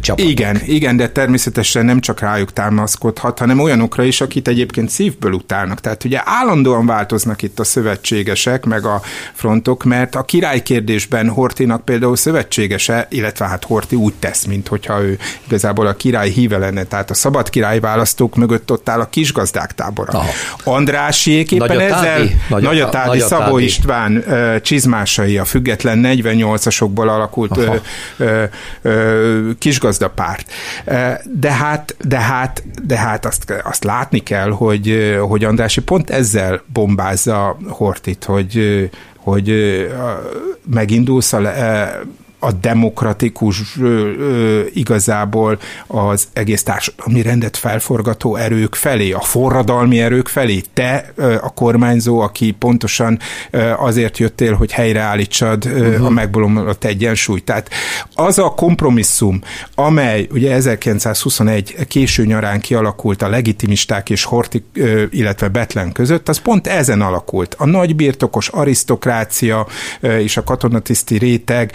csapat. Igen, igen, de természetesen nem csak rájuk támaszkodhat, hanem olyanokra is, akit egyébként szívből utálnak. Tehát ugye állandóan változnak itt a szövetségesek, meg a frontok, mert a király kérdésben Hortinak például szövetségese, illetve hát Horti úgy tesz, mint hogyha ő igazából a király híve lenne, tehát a szabad király választók mögött ott áll a kisgazdák tábora. Aha. Andrásiék éppen Nagyatádi? ezzel, Nagyatádi, Nagyatádi, Szabó István csizmásai, a független 48-asokból alakult Aha ö, ö, kisgazdapárt. De hát, de hát, de hát azt, azt látni kell, hogy, hogy Andrási pont ezzel bombázza Hortit, hogy, hogy megindulsz a, a demokratikus igazából az egész társadalmi rendet felforgató erők felé, a forradalmi erők felé. Te a kormányzó, aki pontosan azért jöttél, hogy helyreállítsad uh-huh. a megbolomlott egyensúlyt. Tehát az a kompromisszum, amely ugye 1921 késő nyarán kialakult a legitimisták és Horti, illetve Betlen között, az pont ezen alakult. A nagybirtokos arisztokrácia és a katonatiszti réteg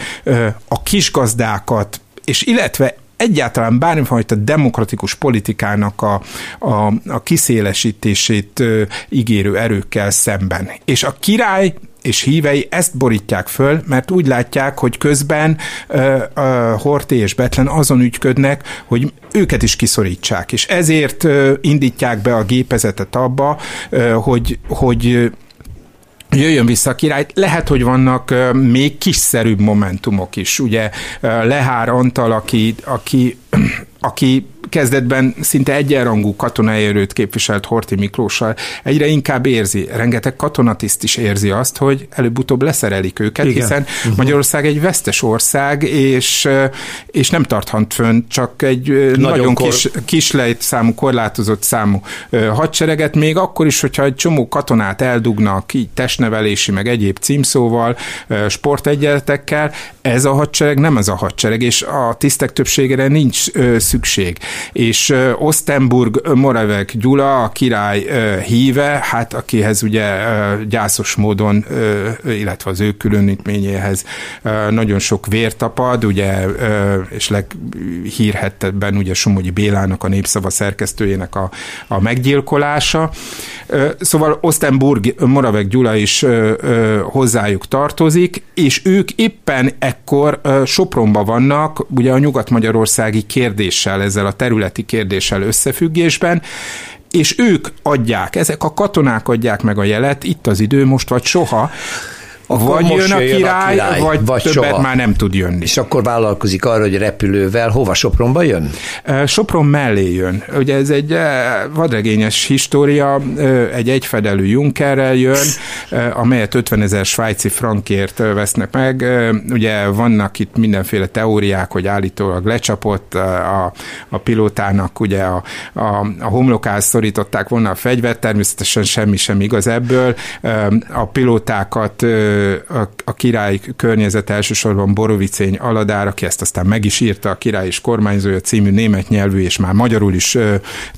a kisgazdákat, és illetve egyáltalán bármifajta demokratikus politikának a, a, a kiszélesítését ö, ígérő erőkkel szemben. És a király és hívei ezt borítják föl, mert úgy látják, hogy közben uh, uh, Horté és Betlen azon ügyködnek, hogy őket is kiszorítsák, és ezért uh, indítják be a gépezetet abba, uh, hogy, hogy jöjjön vissza a király. Lehet, hogy vannak még kiszerűbb momentumok is. Ugye Lehár Antal, aki, aki, aki kezdetben szinte egyenrangú katonai erőt képviselt Horti Miklóssal, egyre inkább érzi, rengeteg katonatiszt is érzi azt, hogy előbb-utóbb leszerelik őket, Igen. hiszen uh-huh. Magyarország egy vesztes ország, és, és nem tarthat fönn csak egy nagyon, nagyon kor... kis, kislejt számú, korlátozott számú hadsereget, még akkor is, hogyha egy csomó katonát eldugnak, így testnevelési, meg egyéb címszóval, sportegyeletekkel, ez a hadsereg nem ez a hadsereg, és a tisztek többségére nincs szükség és Ostenburg Moravek Gyula, a király híve, hát akihez ugye gyászos módon, illetve az ő különítményéhez nagyon sok vér tapad, ugye, és leghírhettebben ugye Somogyi Bélának, a népszava szerkesztőjének a, a meggyilkolása. Szóval Ostenburg Moravek Gyula is hozzájuk tartozik, és ők éppen ekkor Sopronban vannak, ugye a nyugat-magyarországi kérdéssel, ezzel a területi kérdéssel összefüggésben, és ők adják, ezek a katonák adják meg a jelet, itt az idő most vagy soha, akkor vagy jön a király, a király, vagy, vagy többet soha. már nem tud jönni. És akkor vállalkozik arra, hogy repülővel hova Sopronba jön? Sopron mellé jön. Ugye ez egy vadregényes história, egy egyfedelű Junckerrel jön, amelyet 50 ezer svájci frankért vesznek meg. Ugye vannak itt mindenféle teóriák, hogy állítólag lecsapott a, a pilótának, ugye a, a, a homlokához szorították volna a fegyvert, természetesen semmi sem igaz ebből. A pilótákat a, a király környezet elsősorban Borovicény Aladár, aki ezt aztán meg is írta, a király és kormányzója című német nyelvű, és már magyarul is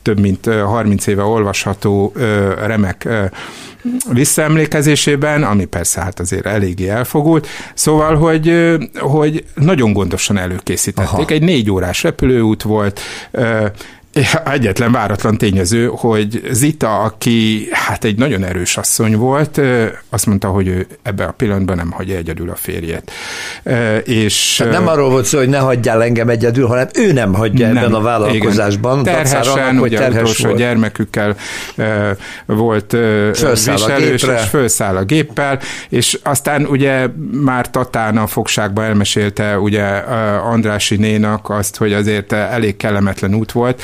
több mint 30 éve olvasható remek visszaemlékezésében, ami persze hát azért eléggé elfogult. Szóval, hogy, hogy nagyon gondosan előkészítették. Aha. Egy négy órás repülőút volt, Egyetlen váratlan tényező, hogy Zita, aki hát egy nagyon erős asszony volt, azt mondta, hogy ő ebben a pillanatban nem hagyja egyedül a férjét. És Tehát nem arról volt szó, hogy ne hagyjál engem egyedül, hanem ő nem hagyja nem, ebben a vállalkozásban. Igen. Terhesen, annak, hogy ugye terhes utolsó volt. gyermekükkel volt fölszáll viselős, és fölszáll a géppel, és aztán ugye már Tatán a fogságba elmesélte ugye Andrási nénak azt, hogy azért elég kellemetlen út volt,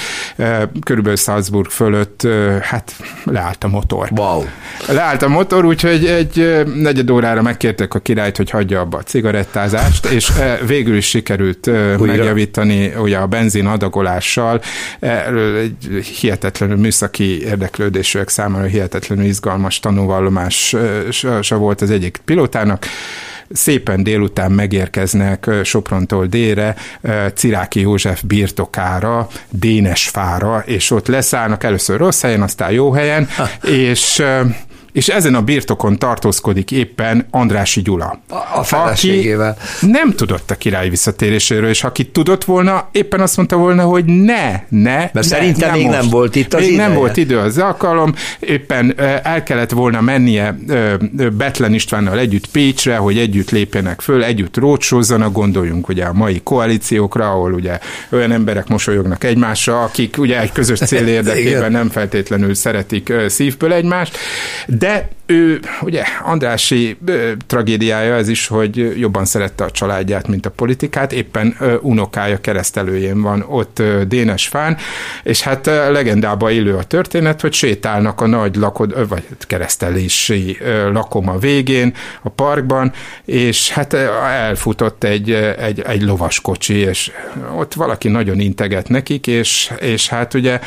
körülbelül Salzburg fölött, hát leállt a motor. Wow. Leállt a motor, úgyhogy egy negyed órára megkértek a királyt, hogy hagyja abba a cigarettázást, és végül is sikerült Újra. megjavítani ugye a benzin adagolással. Egy hihetetlenül műszaki érdeklődésűek számára hihetetlenül izgalmas tanúvallomás volt az egyik pilótának szépen délután megérkeznek Soprontól délre, Ciráki József birtokára, Dénesfára, és ott leszállnak először rossz helyen, aztán jó helyen, és és ezen a birtokon tartózkodik éppen Andrási Gyula. A, a feleségével. Nem tudott a király visszatéréséről, és aki tudott volna, éppen azt mondta volna, hogy ne, ne. Mert ne, szerintem nem még most. nem volt itt az Még ideje. nem volt idő az alkalom, éppen el kellett volna mennie Betlen Istvánnal együtt Pécsre, hogy együtt lépjenek föl, együtt rócsózzanak, gondoljunk ugye a mai koalíciókra, ahol ugye olyan emberek mosolyognak egymásra, akik ugye egy közös cél érdekében nem feltétlenül szeretik szívből egymást, de de ő, ugye Andrási ö, tragédiája ez is, hogy jobban szerette a családját, mint a politikát, éppen ö, unokája keresztelőjén van ott ö, Dénes fán, és hát ö, legendába élő a történet, hogy sétálnak a nagy lakod, ö, vagy keresztelési ö, lakoma végén a parkban, és hát elfutott egy, egy, egy lovaskocsi, és ott valaki nagyon integet nekik, és, és hát ugye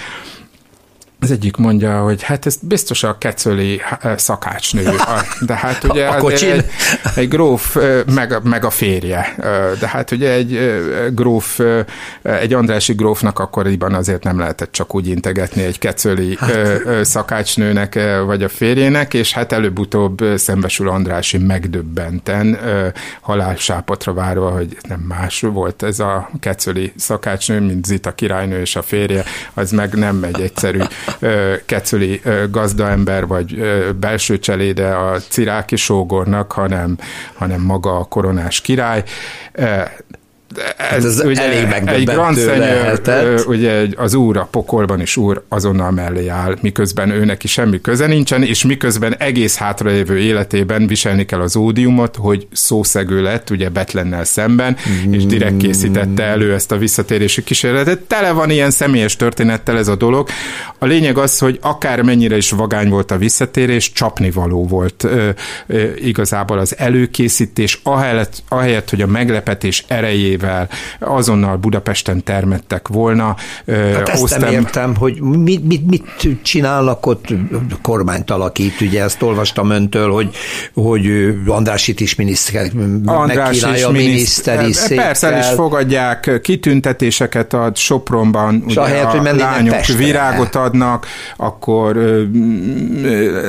az egyik mondja, hogy hát ez biztos a kecöli eh, szakácsnő, de hát ugye a egy, egy gróf, eh, meg, meg a férje, eh, de hát ugye egy gróf, egy Andrási grófnak akkoriban azért nem lehetett csak úgy integetni egy kecöli hát. szakácsnőnek, vagy a férjének, és hát előbb-utóbb szembesül Andrási megdöbbenten, halálsápotra várva, hogy nem más volt ez a kecöli szakácsnő, mint Zita királynő és a férje, az meg nem egy egyszerű kecöli gazdaember vagy belső cseléde a ciráki sógornak, hanem, hanem maga a koronás király ez, ez ugye elég egy Grand ugye az úr a pokolban is úr azonnal mellé áll, miközben ő neki semmi köze nincsen, és miközben egész hátralévő életében viselni kell az ódiumot, hogy szószegő lett, ugye Betlennel szemben, mm. és direkt készítette elő ezt a visszatérési kísérletet. Tele van ilyen személyes történettel ez a dolog. A lényeg az, hogy akár mennyire is vagány volt a visszatérés, csapnivaló volt ö, ö, igazából az előkészítés, ahelyett, ahelyett, hogy a meglepetés erejével erővel azonnal Budapesten termettek volna. Hát ezt Osztem... nem értem, hogy mit, mit, mit csinálnak ott, kormányt alakít, ugye ezt olvastam öntől, hogy, hogy Andrásit is miniszter, András is a miniszteri székkel. Persze, el is fogadják, kitüntetéseket ad Sopronban, ugye ahelyett, a lányok Pestre. virágot adnak, akkor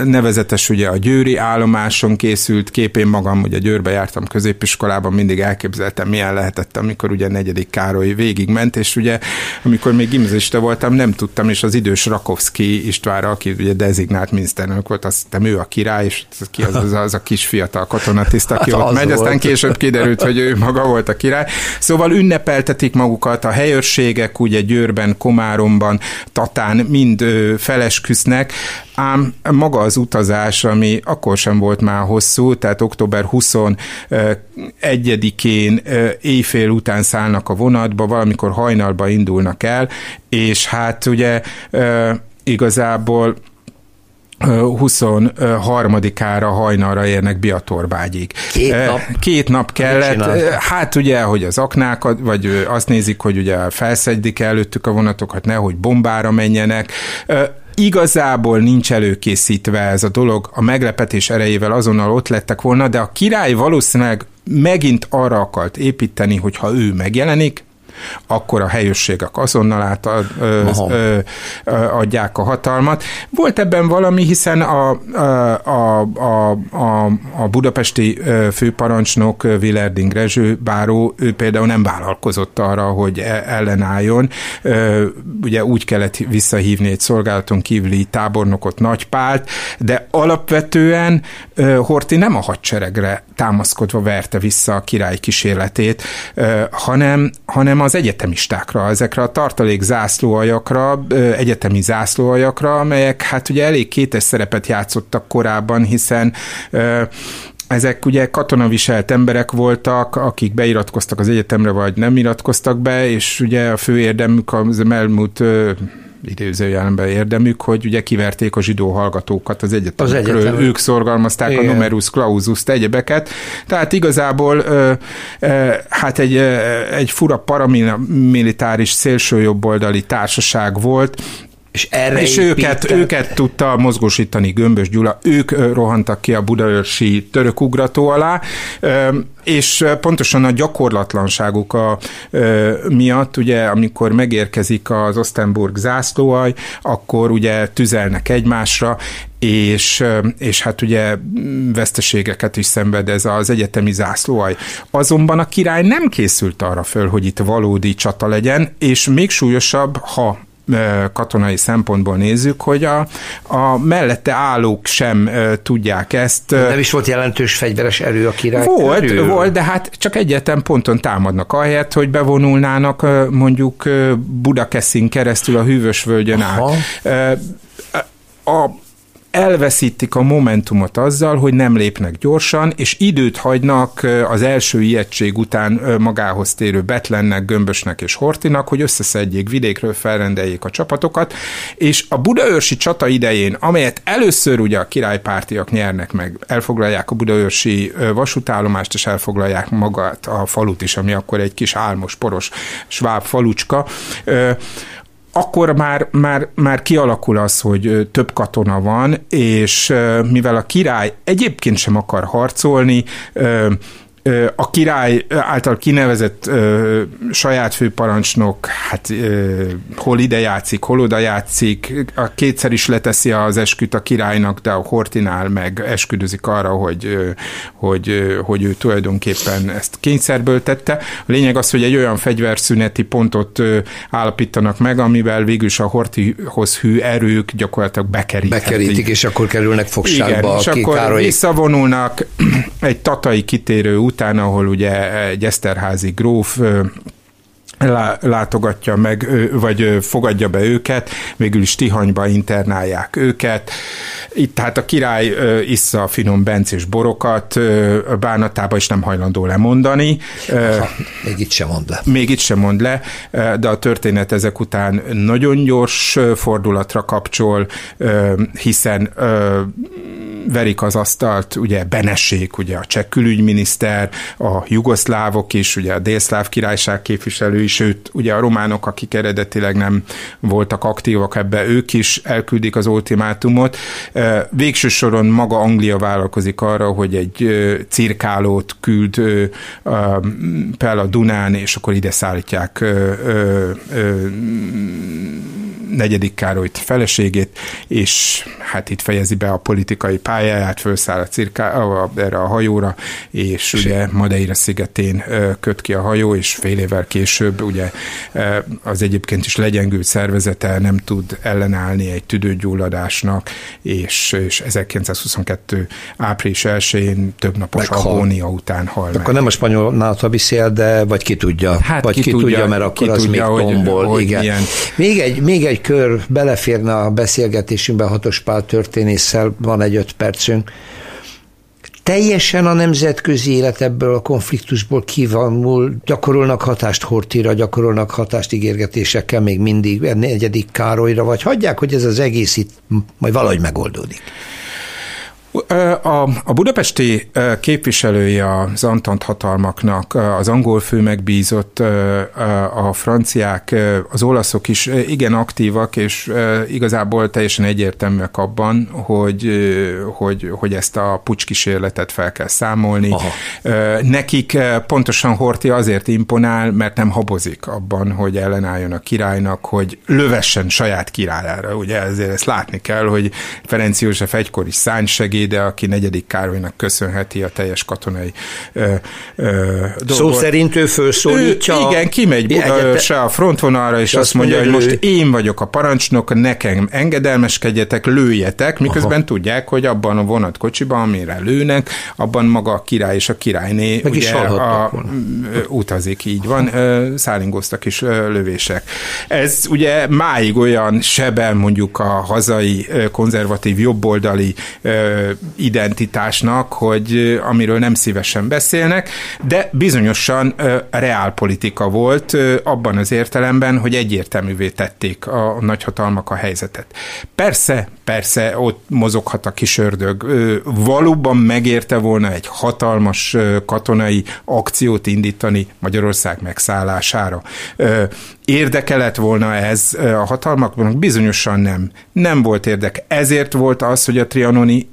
nevezetes ugye a győri állomáson készült kép, én magam ugye Győrbe jártam középiskolában, mindig elképzeltem, milyen lehetett amikor ugye negyedik Károly végigment, és ugye amikor még gimnazista voltam, nem tudtam, és az idős Rakovszki Istvánra, aki ugye dezignált miniszterelnök volt, azt hittem ő a király, és ki az, az, az a kis fiatal katonatiszt, aki hát ott megy, volt. aztán később kiderült, hogy ő maga volt a király. Szóval ünnepeltetik magukat a helyőrségek, ugye Győrben, Komáromban, Tatán mind felesküsznek, ám maga az utazás, ami akkor sem volt már hosszú, tehát október 21-én éjfél után szállnak a vonatba, valamikor hajnalba indulnak el, és hát ugye igazából 23-ára hajnalra érnek Biatorbágyig. Két nap? Két nap kellett. Hát ugye, hogy az aknákat, vagy azt nézik, hogy ugye felszedik előttük a vonatokat, nehogy bombára menjenek igazából nincs előkészítve ez a dolog, a meglepetés erejével azonnal ott lettek volna, de a király valószínűleg megint arra akart építeni, hogy ha ő megjelenik, akkor a helyőrségek azonnal átad, ö, ö, ö, adják a hatalmat. Volt ebben valami, hiszen a, a, a, a, a budapesti főparancsnok Vilerding Rezső báró, ő például nem vállalkozott arra, hogy e, ellenálljon. Ugye úgy kellett visszahívni egy szolgálaton kívüli tábornokot Nagypált, de alapvetően Horti nem a hadseregre támaszkodva verte vissza a király kísérletét, hanem, hanem az egyetemistákra, ezekre a tartalék zászlóajakra, egyetemi zászlóajakra, amelyek hát ugye elég kétes szerepet játszottak korábban, hiszen ezek ugye katonaviselt emberek voltak, akik beiratkoztak az egyetemre, vagy nem iratkoztak be, és ugye a fő érdemük az elmúlt idézőjelenben érdemük, hogy ugye kiverték a zsidó hallgatókat az egyetemekről, az ők szorgalmazták Igen. a numerus clausus egyebeket, tehát igazából ö, ö, hát egy, ö, egy fura paramilitáris szélsőjobboldali társaság volt, és, erre és őket, őket tudta mozgósítani Gömbös Gyula, ők rohantak ki a budaörsi török ugrató alá, és pontosan a gyakorlatlanságuk a, miatt, ugye, amikor megérkezik az Ostenburg zászlóaj, akkor ugye tüzelnek egymásra, és, és hát ugye veszteségeket is szenved ez az egyetemi zászlóaj. Azonban a király nem készült arra föl, hogy itt valódi csata legyen, és még súlyosabb, ha katonai szempontból nézzük, hogy a, a mellette állók sem tudják ezt. Nem is volt jelentős fegyveres erő a király Volt, erő. volt, de hát csak egyetlen ponton támadnak ahelyett, hogy bevonulnának mondjuk Budakeszin keresztül a hűvösvölgyön át. A elveszítik a momentumot azzal, hogy nem lépnek gyorsan, és időt hagynak az első ijegység után magához térő Betlennek, Gömbösnek és Hortinak, hogy összeszedjék vidékről, felrendeljék a csapatokat, és a budaörsi csata idején, amelyet először ugye a királypártiak nyernek meg, elfoglalják a budaörsi vasútállomást, és elfoglalják magát a falut is, ami akkor egy kis álmos, poros sváb falucska, akkor már, már, már kialakul az, hogy több katona van, és mivel a király egyébként sem akar harcolni, a király által kinevezett ö, saját főparancsnok, hát ö, hol ide játszik, hol oda játszik, a kétszer is leteszi az esküt a királynak, de a Hortinál meg esküdözik arra, hogy, ö, hogy, ö, hogy ő tulajdonképpen ezt kényszerből tette. A lényeg az, hogy egy olyan fegyverszüneti pontot ö, állapítanak meg, amivel végülis a Hortihoz hű erők gyakorlatilag bekeríthetik. Bekerítik, és akkor kerülnek fogságba Igen, és akkor Károly... visszavonulnak egy tatai kitérő után, ahol ugye egy Eszterházi gróf látogatja meg, vagy fogadja be őket, végül is Tihanyba internálják őket. Itt tehát a király issza a finom bencés borokat, bánatába is nem hajlandó lemondani. Ha, még itt sem mond le. Még itt sem mond le, de a történet ezek után nagyon gyors fordulatra kapcsol, hiszen verik az asztalt, ugye Benessék, ugye a cseh külügyminiszter, a jugoszlávok is, ugye a délszláv királyság képviselői, sőt, ugye a románok, akik eredetileg nem voltak aktívak ebbe, ők is elküldik az ultimátumot. Végső soron maga Anglia vállalkozik arra, hogy egy cirkálót küld fel a Dunán, és akkor ide szállítják negyedik Károlyt feleségét, és hát itt fejezi be a politikai pályáját, felszáll a cirká, erre a hajóra, és ugye Madeira szigetén köt ki a hajó, és fél évvel később ugye az egyébként is legyengült szervezete nem tud ellenállni egy tüdőgyulladásnak, és, és 1922. április 1-én több napos Meghal. agónia után hal Akkor meg. nem a spanyol náta beszél, de vagy ki tudja. Hát vagy ki, ki tudja, mert akkor ki az tudja, még tombol. Hogy, igen. Milyen... Még, egy, még egy kör beleférne a beszélgetésünkbe Hatos Pál történésszel, van egy öt percünk teljesen a nemzetközi élet ebből a konfliktusból kívánul, gyakorolnak hatást Hortira, gyakorolnak hatást ígérgetésekkel még mindig negyedik Károlyra, vagy hagyják, hogy ez az egész itt majd valahogy megoldódik? A, a budapesti képviselője az Antant hatalmaknak, az angol fő megbízott, a franciák, az olaszok is igen aktívak, és igazából teljesen egyértelműek abban, hogy, hogy, hogy ezt a pucskísérletet fel kell számolni. Aha. Nekik pontosan Horti azért imponál, mert nem habozik abban, hogy ellenálljon a királynak, hogy lövessen saját királyára. Ugye ezért ezt látni kell, hogy Ferenc József egykor is szánysegéde, aki negyedik Károlynak köszönheti a teljes katonai ö, ö, dolgot. Szó szerint ő felszólítja. Ő, igen, kimegy Budaörsre a frontvonalra, és, azt mondja, mondja hogy most én vagyok a parancsnok, nekem engedelmeskedjetek, lőjetek, miközben Aha. tudják, hogy abban a vonatkocsiban, amire lőnek, abban maga a király és a királyné Meg ugye a, utazik, így van, szállingoztak is lövések. Ez ugye máig olyan sebel mondjuk a hazai konzervatív jobboldali identitásnak, hogy amiről nem szívesen beszélnek, de bizonyosan reálpolitika volt abban az értelemben, hogy egyértelművé tették a nagyhatalmak a helyzetet. Persze, persze ott mozoghat a kis ördög. Valóban megérte volna egy hatalmas katonai akciót indítani Magyarország megszállására. Érdeke lett volna ez a hatalmaknak? Bizonyosan nem. Nem volt érdeke. Ezért volt az, hogy a trianoni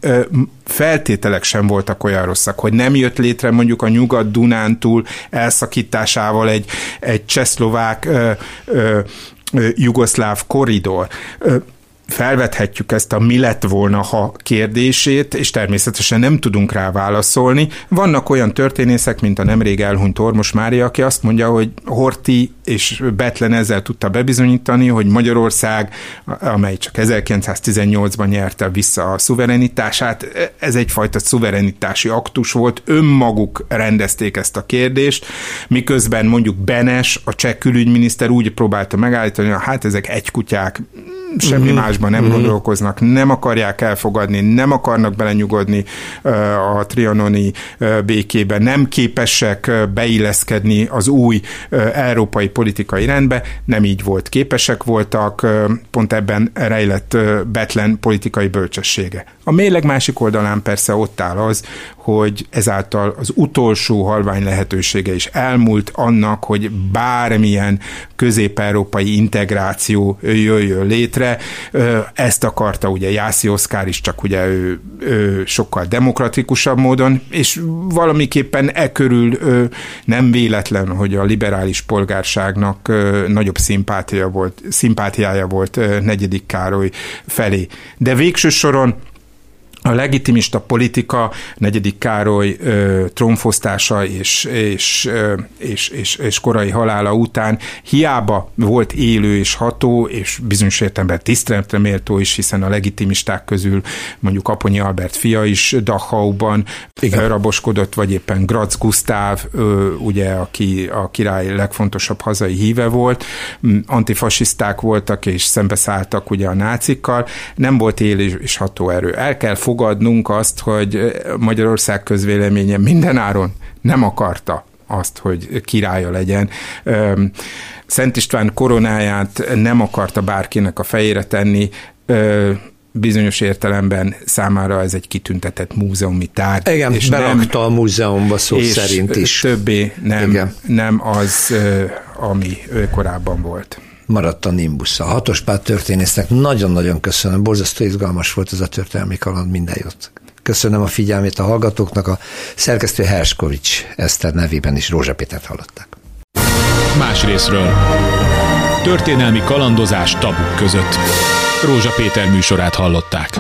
feltételek sem voltak olyan rosszak, hogy nem jött létre mondjuk a nyugat-dunántúl elszakításával egy, egy csehszlovák jugoszláv koridor felvethetjük ezt a mi lett volna, ha kérdését, és természetesen nem tudunk rá válaszolni. Vannak olyan történészek, mint a nemrég elhunyt Ormos Mária, aki azt mondja, hogy Horti és Betlen ezzel tudta bebizonyítani, hogy Magyarország, amely csak 1918-ban nyerte vissza a szuverenitását, ez egyfajta szuverenitási aktus volt, önmaguk rendezték ezt a kérdést, miközben mondjuk Benes, a cseh külügyminiszter úgy próbálta megállítani, hogy hát ezek egy kutyák, semmi mm-hmm. másban nem mm-hmm. gondolkoznak, nem akarják elfogadni, nem akarnak belenyugodni a trianoni békébe, nem képesek beilleszkedni az új európai politikai rendbe, nem így volt. Képesek voltak, pont ebben rejlett Betlen politikai bölcsessége. A mérleg másik oldalán persze ott áll az, hogy ezáltal az utolsó halvány lehetősége is elmúlt annak, hogy bármilyen közép-európai integráció jöjjön létre. Ezt akarta ugye Jászi Oszkár is, csak ugye ő, ő sokkal demokratikusabb módon, és valamiképpen e körül nem véletlen, hogy a liberális polgárságnak nagyobb szimpátia volt, szimpátiája volt negyedik Károly felé. De végső soron a legitimista politika negyedik Károly ö, trónfosztása és, és, ö, és, és, és korai halála után hiába volt élő és ható, és bizonyos értelemben tiszteletre méltó is, hiszen a legitimisták közül mondjuk Aponyi Albert fia is Dachauban Igen. raboskodott, vagy éppen Graz Gusztáv, ö, ugye, aki a király legfontosabb hazai híve volt, antifasiszták voltak és szembeszálltak ugye a nácikkal, nem volt élő és ható erő. El kell fog fogadnunk azt, hogy Magyarország közvéleménye minden áron nem akarta azt, hogy királya legyen. Szent István koronáját nem akarta bárkinek a fejére tenni, bizonyos értelemben számára ez egy kitüntetett múzeumi tárgy. Igen, és berakta nem, a múzeumba szó és szerint is. többé nem, Igen. nem az, ami korábban volt maradt a Nimbus. A hatospát történésznek nagyon-nagyon köszönöm, borzasztó izgalmas volt ez a történelmi kaland, minden jót. Köszönöm a figyelmét a hallgatóknak, a szerkesztő Herskovics Eszter nevében is Rózsa Pétert hallották. Más részről. Történelmi kalandozás tabuk között. Rózsa Péter műsorát hallották.